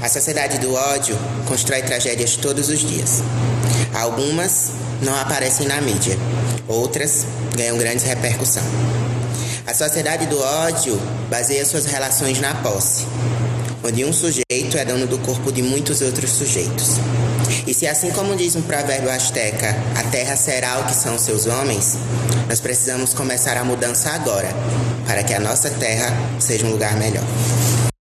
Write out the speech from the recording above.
A sociedade do ódio constrói tragédias todos os dias. Algumas não aparecem na mídia, outras ganham grande repercussão. A sociedade do ódio baseia suas relações na posse, onde um sujeito é dono do corpo de muitos outros sujeitos. E se assim como diz um provérbio asteca, a terra será o que são seus homens, nós precisamos começar a mudança agora, para que a nossa terra seja um lugar melhor.